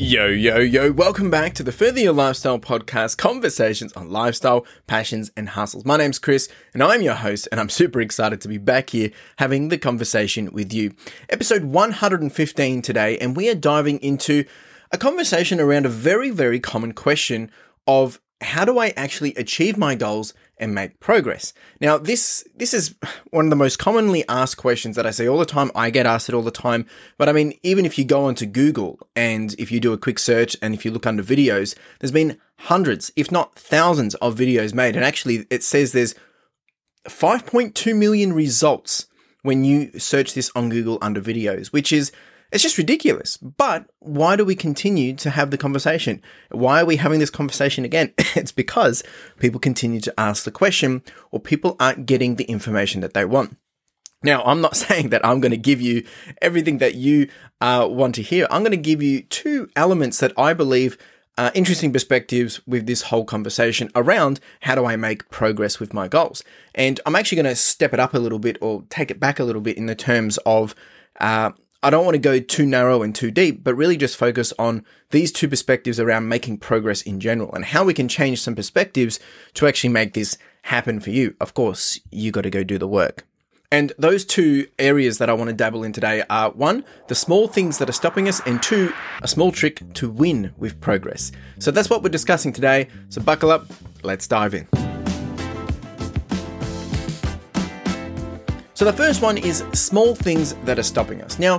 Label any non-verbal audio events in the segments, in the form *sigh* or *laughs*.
Yo, yo, yo, welcome back to the Further Your Lifestyle podcast conversations on lifestyle, passions, and hustles. My name's Chris, and I'm your host, and I'm super excited to be back here having the conversation with you. Episode 115 today, and we are diving into a conversation around a very, very common question of how do I actually achieve my goals and make progress? Now, this this is one of the most commonly asked questions that I see all the time. I get asked it all the time. But I mean, even if you go onto Google and if you do a quick search and if you look under videos, there's been hundreds, if not thousands, of videos made. And actually, it says there's 5.2 million results when you search this on Google under videos, which is it's just ridiculous. But why do we continue to have the conversation? Why are we having this conversation again? *laughs* it's because people continue to ask the question or people aren't getting the information that they want. Now, I'm not *laughs* saying that I'm going to give you everything that you uh, want to hear. I'm going to give you two elements that I believe are interesting perspectives with this whole conversation around how do I make progress with my goals. And I'm actually going to step it up a little bit or take it back a little bit in the terms of uh, I don't want to go too narrow and too deep, but really just focus on these two perspectives around making progress in general and how we can change some perspectives to actually make this happen for you. Of course, you got to go do the work. And those two areas that I want to dabble in today are one, the small things that are stopping us, and two, a small trick to win with progress. So that's what we're discussing today. So buckle up, let's dive in. So the first one is small things that are stopping us. Now,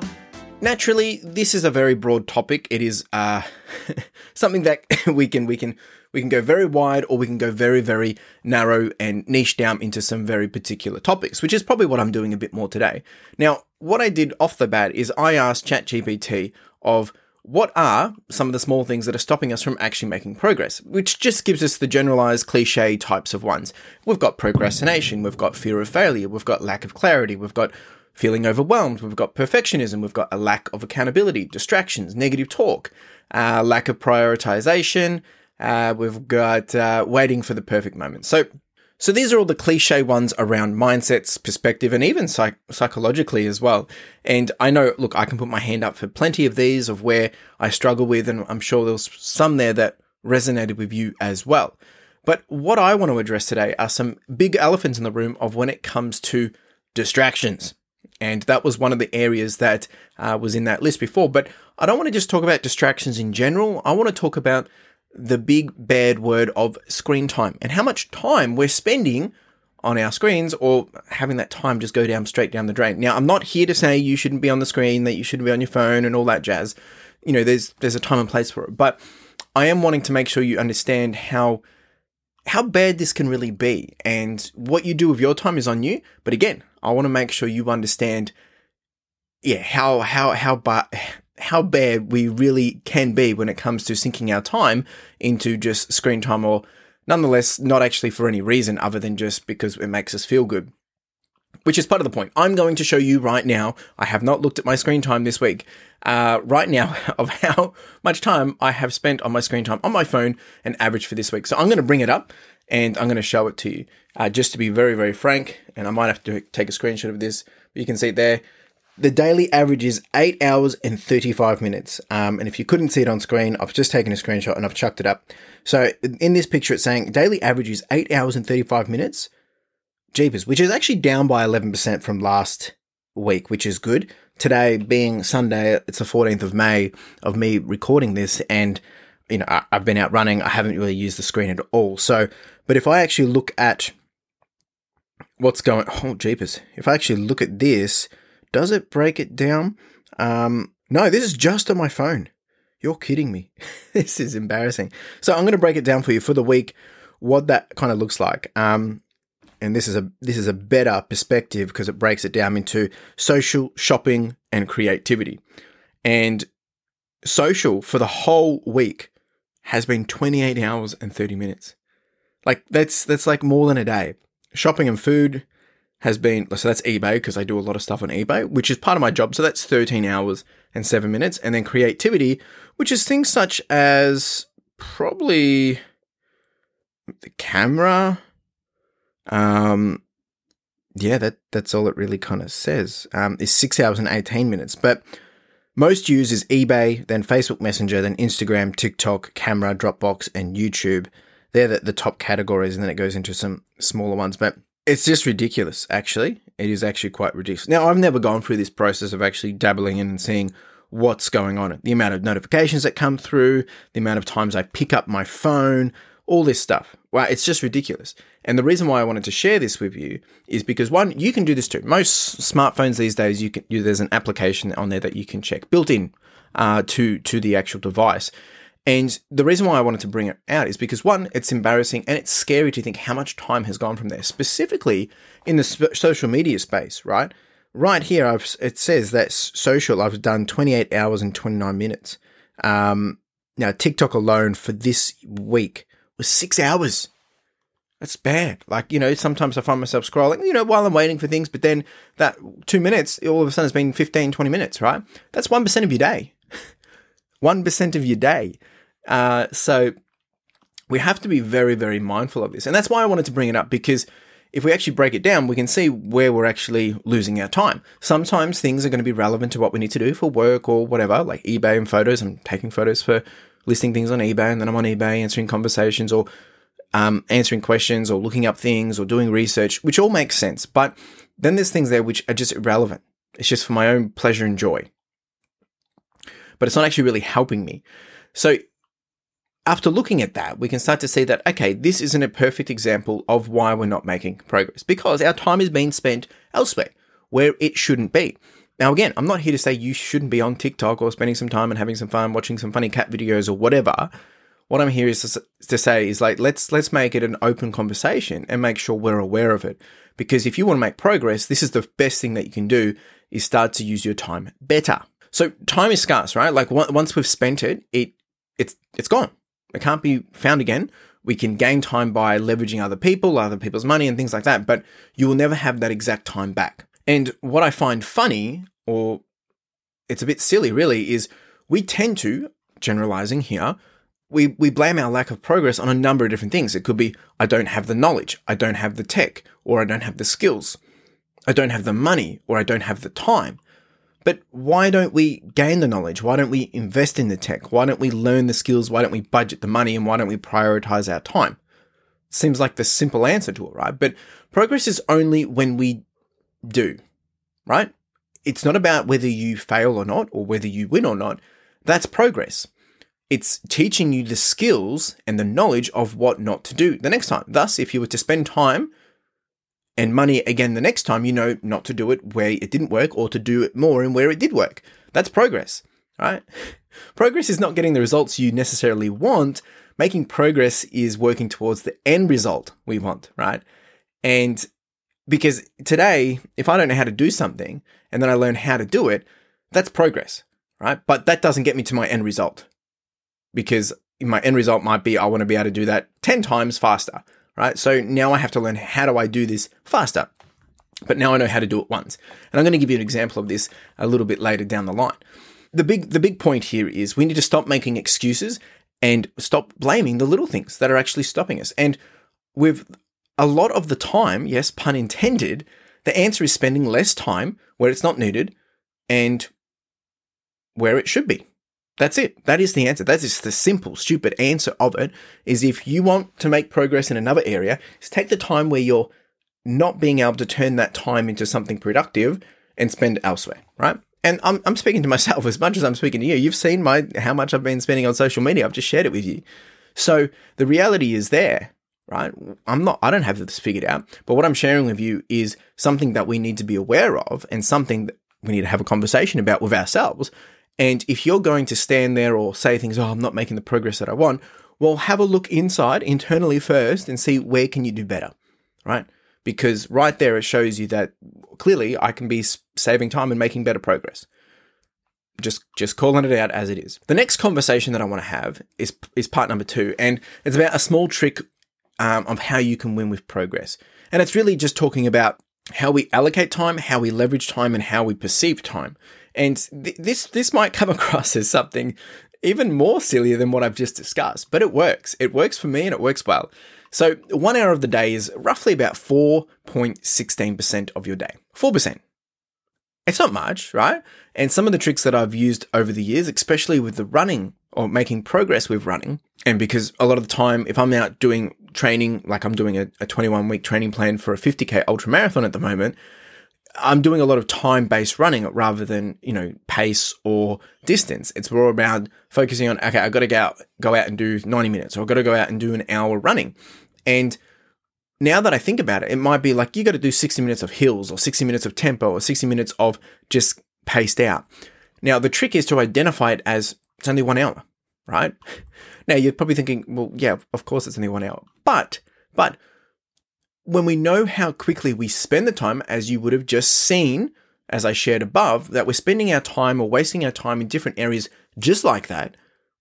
naturally, this is a very broad topic. It is uh, *laughs* something that *laughs* we can we can we can go very wide or we can go very very narrow and niche down into some very particular topics, which is probably what I'm doing a bit more today. Now, what I did off the bat is I asked ChatGPT of what are some of the small things that are stopping us from actually making progress? Which just gives us the generalized cliche types of ones. We've got procrastination, we've got fear of failure, we've got lack of clarity, we've got feeling overwhelmed, we've got perfectionism, we've got a lack of accountability, distractions, negative talk, uh, lack of prioritization, uh, we've got uh, waiting for the perfect moment. So so these are all the cliche ones around mindsets, perspective, and even psych- psychologically as well. And I know, look, I can put my hand up for plenty of these of where I struggle with, and I'm sure there's some there that resonated with you as well. But what I want to address today are some big elephants in the room of when it comes to distractions. And that was one of the areas that uh, was in that list before. But I don't want to just talk about distractions in general. I want to talk about the big bad word of screen time and how much time we're spending on our screens or having that time just go down straight down the drain. Now, I'm not here to say you shouldn't be on the screen, that you shouldn't be on your phone and all that jazz. You know, there's there's a time and place for it. But I am wanting to make sure you understand how how bad this can really be and what you do with your time is on you. But again, I want to make sure you understand yeah, how how how bad how bad we really can be when it comes to sinking our time into just screen time or nonetheless not actually for any reason other than just because it makes us feel good. Which is part of the point. I'm going to show you right now. I have not looked at my screen time this week. Uh, right now, *laughs* of how much time I have spent on my screen time on my phone and average for this week. So I'm going to bring it up and I'm going to show it to you. Uh, just to be very, very frank, and I might have to take a screenshot of this. But you can see it there the daily average is eight hours and 35 minutes. Um, and if you couldn't see it on screen, I've just taken a screenshot and I've chucked it up. So in this picture, it's saying daily average is eight hours and 35 minutes. Jeepers, which is actually down by 11% from last week, which is good. Today being Sunday, it's the 14th of May of me recording this and you know, I, I've been out running. I haven't really used the screen at all. So, but if I actually look at what's going, oh, jeepers. If I actually look at this, does it break it down? Um, no, this is just on my phone. You're kidding me. *laughs* this is embarrassing. So I'm going to break it down for you for the week, what that kind of looks like. Um, and this is a this is a better perspective because it breaks it down into social, shopping, and creativity. And social for the whole week has been 28 hours and 30 minutes. Like that's that's like more than a day. Shopping and food, has been so that's eBay because I do a lot of stuff on eBay, which is part of my job. So that's 13 hours and seven minutes. And then creativity, which is things such as probably the camera. Um, yeah, that that's all it really kind of says. Um, is six hours and 18 minutes. But Most used is eBay, then Facebook Messenger, then Instagram, TikTok, Camera, Dropbox, and YouTube. They're the, the top categories, and then it goes into some smaller ones. But it's just ridiculous, actually. It is actually quite ridiculous. Now, I've never gone through this process of actually dabbling in and seeing what's going on. The amount of notifications that come through, the amount of times I pick up my phone, all this stuff. Wow, it's just ridiculous. And the reason why I wanted to share this with you is because one, you can do this too. Most smartphones these days, you can you, there's an application on there that you can check built in uh, to to the actual device. And the reason why I wanted to bring it out is because one, it's embarrassing and it's scary to think how much time has gone from there, specifically in the sp- social media space, right? Right here, I've, it says that social, I've done 28 hours and 29 minutes. Um, now, TikTok alone for this week was six hours. That's bad. Like, you know, sometimes I find myself scrolling, you know, while I'm waiting for things, but then that two minutes, all of a sudden it's been 15, 20 minutes, right? That's 1% of your day. 1% of your day. Uh, so we have to be very, very mindful of this. And that's why I wanted to bring it up because if we actually break it down, we can see where we're actually losing our time. Sometimes things are going to be relevant to what we need to do for work or whatever, like eBay and photos. I'm taking photos for listing things on eBay and then I'm on eBay answering conversations or um, answering questions or looking up things or doing research, which all makes sense. But then there's things there which are just irrelevant. It's just for my own pleasure and joy. But it's not actually really helping me. So after looking at that, we can start to see that, okay, this isn't a perfect example of why we're not making progress because our time is being spent elsewhere where it shouldn't be. Now, again, I'm not here to say you shouldn't be on TikTok or spending some time and having some fun watching some funny cat videos or whatever what I'm here is to, say is like let's let's make it an open conversation and make sure we're aware of it. Because if you want to make progress, this is the best thing that you can do is start to use your time better. So time is scarce, right? Like once we've spent it, it it's it's gone. It can't be found again. We can gain time by leveraging other people, other people's money, and things like that. But you will never have that exact time back. And what I find funny, or it's a bit silly, really, is we tend to generalizing here we, we blame our lack of progress on a number of different things. It could be, I don't have the knowledge, I don't have the tech, or I don't have the skills, I don't have the money, or I don't have the time. But why don't we gain the knowledge? Why don't we invest in the tech? Why don't we learn the skills? Why don't we budget the money? And why don't we prioritize our time? Seems like the simple answer to it, right? But progress is only when we do, right? It's not about whether you fail or not, or whether you win or not. That's progress it's teaching you the skills and the knowledge of what not to do the next time. Thus, if you were to spend time and money again the next time, you know not to do it where it didn't work or to do it more and where it did work. That's progress, right? *laughs* Progress is not getting the results you necessarily want. Making progress is working towards the end result we want, right? And because today, if I don't know how to do something and then I learn how to do it, that's progress, right? But that doesn't get me to my end result because my end result might be I want to be able to do that 10 times faster, right? So now I have to learn how do I do this faster. But now I know how to do it once. And I'm going to give you an example of this a little bit later down the line. The big the big point here is we need to stop making excuses and stop blaming the little things that are actually stopping us. And with a lot of the time, yes, pun intended, the answer is spending less time where it's not needed and where it should be. That's it. That is the answer. That is just the simple, stupid answer of it. Is if you want to make progress in another area, is take the time where you're not being able to turn that time into something productive and spend elsewhere, right? And I'm, I'm speaking to myself *laughs* as much as I'm speaking to you. You've seen my how much I've been spending on social media. I've just shared it with you. So the reality is there, right? I'm not I don't have this figured out, but what I'm sharing with you is something that we need to be aware of and something that we need to have a conversation about with ourselves and if you're going to stand there or say things, oh, I'm not making the progress that I want, well, have a look inside internally first and see where can you do better, right? Because right there it shows you that clearly I can be saving time and making better progress. Just just calling it out as it is. The next conversation that I want to have is is part number two, and it's about a small trick um, of how you can win with progress. And it's really just talking about how we allocate time, how we leverage time, and how we perceive time. And th- this this might come *laughs* across as something even more sillier than what I've just discussed, but it works. It works for me and it works well. So, one hour of the day is roughly about 4.16% of your day. 4%. It's not much, right? And some of the tricks that I've used over the years, especially with the running or making progress with running, and because a lot of the time, if I'm out doing training, like I'm doing a, a 21 week training plan for a 50k ultra marathon at the moment, I'm doing a lot of time based running rather than, you know, pace or distance. It's more about focusing on, okay, I've got to go out, go out and do 90 minutes or I've got to go out and do an hour running. And now that I think about it, it might be like you got to do 60 minutes of hills or 60 minutes of tempo or 60 minutes of just paced out. Now, the trick is to identify it as it's only one hour, right? *laughs* Now, you're probably thinking, well, yeah, of course it's only one hour. But, but when we know how quickly we spend the time, as you would have just seen, as I shared above, that we're spending our time or wasting our time in different areas just like that,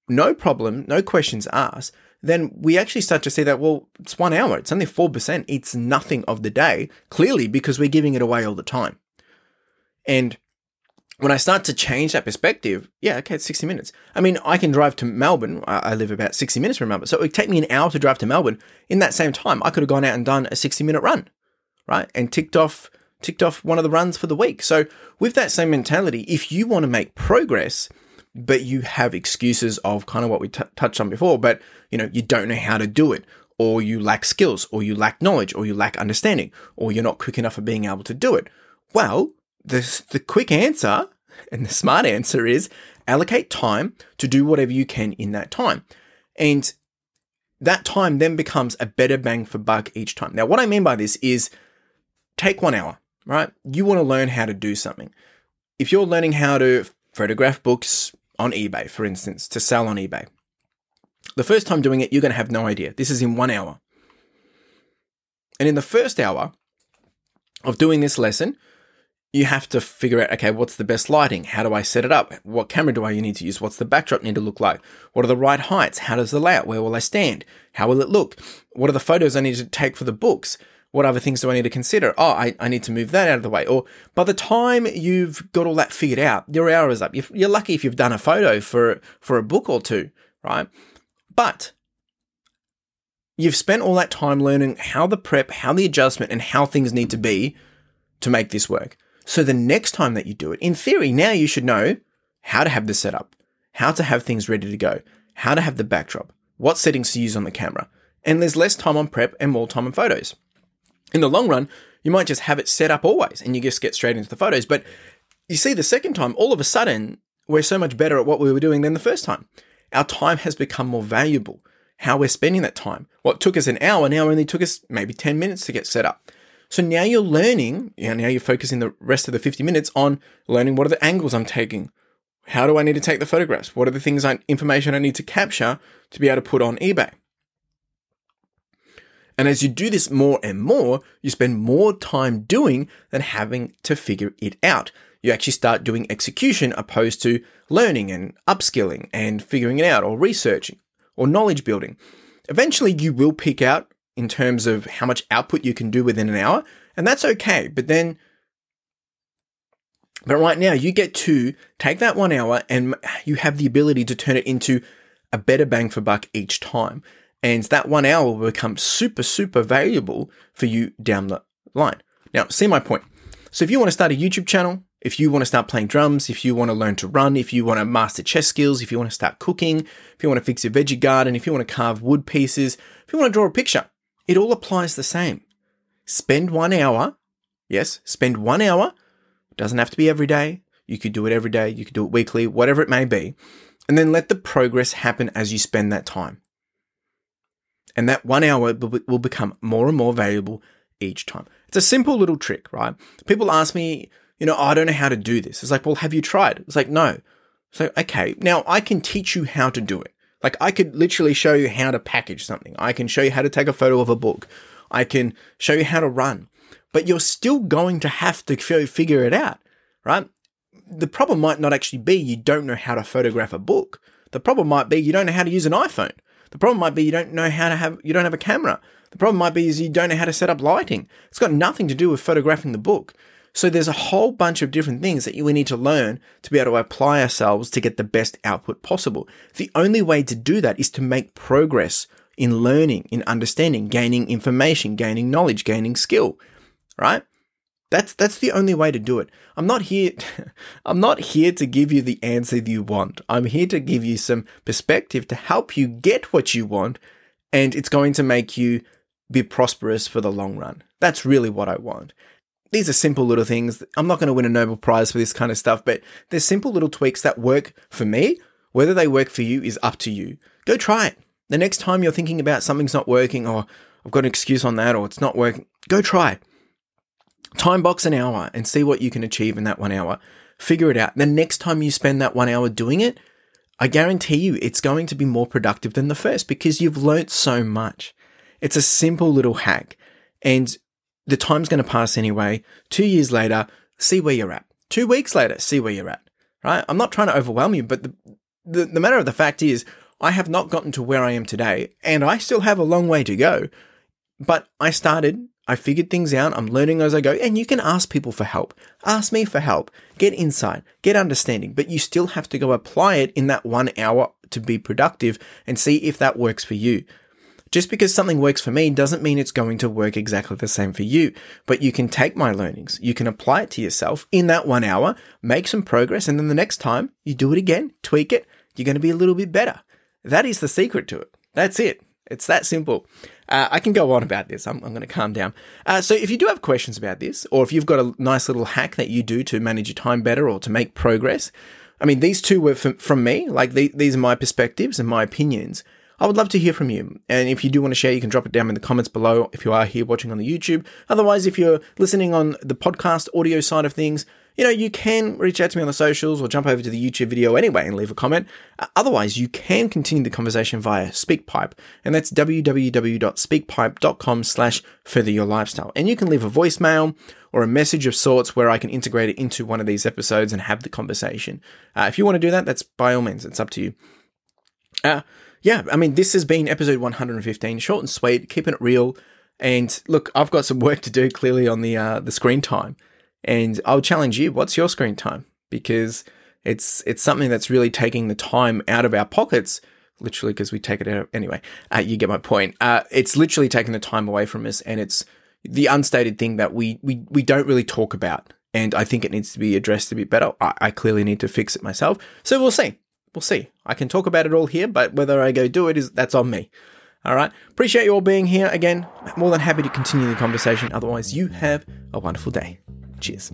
no problem, no questions asked, then we actually start to see that, well, it's one hour, it's only 4%, it's nothing of the day, clearly because we're giving it away all the time. And when I start to change that perspective, yeah, okay, it's 60 minutes. I mean, I can drive to Melbourne. I live about 60 minutes from Melbourne. So it would take me an hour to drive to Melbourne. In that same time, I could have gone out and done a 60 minute run, right? And ticked off, ticked off one of the runs for the week. So with that same mentality, if you want to make progress, but you have excuses of kind of what we t- touched on before, but you know, you don't know how to do it, or you lack skills, or you lack knowledge, or you lack understanding, or you're not quick enough at being able to do it. Well, the, the quick answer and the smart answer is allocate time to do whatever you can in that time. And that time then becomes a better bang for buck each time. Now, what I mean by this is take one hour, right? You want to learn how to do something. If you're learning how to photograph books on eBay, for instance, to sell on eBay, the first time doing it, you're going to have no idea. This is in one hour. And in the first hour of doing this lesson, you have to figure out okay, what's the best lighting? How do I set it up? What camera do I need to use? What's the backdrop need to look like? What are the right heights? How does the layout? Where will I stand? How will it look? What are the photos I need to take for the books? What other things do I need to consider? Oh, I, I need to move that out of the way. Or by the time you've got all that figured out, your hour is up. You're lucky if you've done a photo for, for a book or two, right? But you've spent all that time learning how the prep, how the adjustment, and how things need to be to make this work. So the next time that you do it, in theory, now you should know how to have the setup, how to have things ready to go, how to have the backdrop, what settings to use on the camera. And there's less time on prep and more time on photos. In the long run, you might just have it set up always and you just get straight into the photos. But you see, the second time, all of a sudden, we're so much better at what we were doing than the first time. Our time has become more valuable. How we're spending that time. What took us an hour now only took us maybe 10 minutes to get set up. So now you're learning, you know, now you're focusing the rest of the 50 minutes on learning what are the angles I'm taking? How do I need to take the photographs? What are the things I, information I need to capture to be able to put on eBay? And as you do this more and more, you spend more time doing than having to figure it out. You actually start doing execution opposed to learning and upskilling and figuring it out or researching or knowledge building. Eventually, you will pick out in terms of how much output you can do within an hour, and that's okay. But then, but right now, you get to take that one hour and you have the ability to turn it into a better bang for buck each time. And that one hour will become super, super valuable for you down the line. Now, see my point. So if you want to start a YouTube channel, if you want to start playing drums, if you want to learn to run, if you want to master chess skills, if you want to start cooking, if you want to fix your veggie garden, if you want to carve wood pieces, if you want to draw a picture, it all applies the same. Spend one hour. Yes, spend one hour. Doesn't have to be every day. You could do it every day. You could do it weekly, whatever it may be. And then let the progress happen as you spend that time. And that one hour will become more and more valuable each time. It's a simple little trick, right? People ask me, you know, oh, I don't know how to do this. It's like, well, have you tried? It's like, no. So, okay, now I can teach you how to do it. Like I could literally show you how to package something. I can show you how to take a photo of a book. I can show you how to run. But you're still going to have to figure it out, right? The problem might not actually be you don't know how to photograph a book. The problem might be you don't know how to use an iPhone. The problem might be you don't know how to have you don't have a camera. The problem might be is you don't know how to set up lighting. It's got nothing to do with photographing the book. So there's a whole bunch of different things that we need to learn to be able to apply ourselves to get the best output possible. The only way to do that is to make progress in learning, in understanding, gaining information, gaining knowledge, gaining skill, right? That's that's the only way to do it. I'm not here *laughs* I'm not here to give you the answer you want. I'm here to give you some perspective to help you get what you want and it's going to make you be prosperous for the long run. That's really what I want. These are simple little things. I'm not going to win a Nobel Prize for this kind of stuff, but there's simple little tweaks that work for me. Whether they work for you is up to you. Go try it. The next time you're thinking about something's not working or I've got an excuse on that or it's not working, go try. Time box an hour and see what you can achieve in that one hour. Figure it out. The next time you spend that one hour doing it, I guarantee you it's going to be more productive than the first because you've learnt so much. It's a simple little hack and the time's going to pass anyway. Two years later, see where you're at. Two weeks later, see where you're at. Right? I'm not trying to overwhelm you, but the, the, the matter of the fact is, I have not gotten to where I am today and I still have a long way to go. But I started I figured things out. I'm learning as I go. And you can ask people for help. Ask me for help. Get insight. Get understanding. But you still have to go apply it in that one hour to be productive and see if that works for you. Just because something works for me doesn't mean it's going to work exactly the same for you. But you can take my learnings, you can apply it to yourself in that one hour, make some progress, and then the next time you do it again, tweak it, you're going to be a little bit better. That is the secret to it. That's it. It's that simple. Uh, I can go on about this. I'm, I'm going to calm down. Uh, so, if you do have questions about this, or if you've got a nice little hack that you do to manage your time better or to make progress, I mean, these two were from, from me. Like, the, these are my perspectives and my opinions. I would love to hear from you. And if you do want to share, you can drop it down in the comments below if you are here watching on the YouTube. Otherwise, if you're listening on the podcast audio side of things, you know, you can reach out to me on the socials or jump over to the YouTube video anyway and leave a comment. Uh, otherwise, you can continue the conversation via SpeakPipe, and that's www.speakpipe.com slash further your lifestyle. And you can leave a voicemail or a message of sorts where I can integrate it into one of these episodes and have the conversation. Uh, if you want to do that, that's by all means, it's up to you. Uh, yeah, I mean, this has been episode 115, short and sweet, keeping it real. And look, I've got some *laughs* work to do clearly on the uh, the screen time. And I'll challenge you, what's your screen time? Because it's it's something that's really taking the time out of our pockets, literally because we take it out anyway. Uh, you get my point. Uh, it's literally taking the time away from us, and it's the unstated thing that we we we don't really talk about. And I think it needs to be addressed a bit better. I, I clearly need to fix it myself. So we'll see. We'll see. I can talk about it all here, but whether I go do it is that's on me. All right. Appreciate you all being here. Again, more than happy to continue the conversation. Otherwise, you have a wonderful day. Cheers.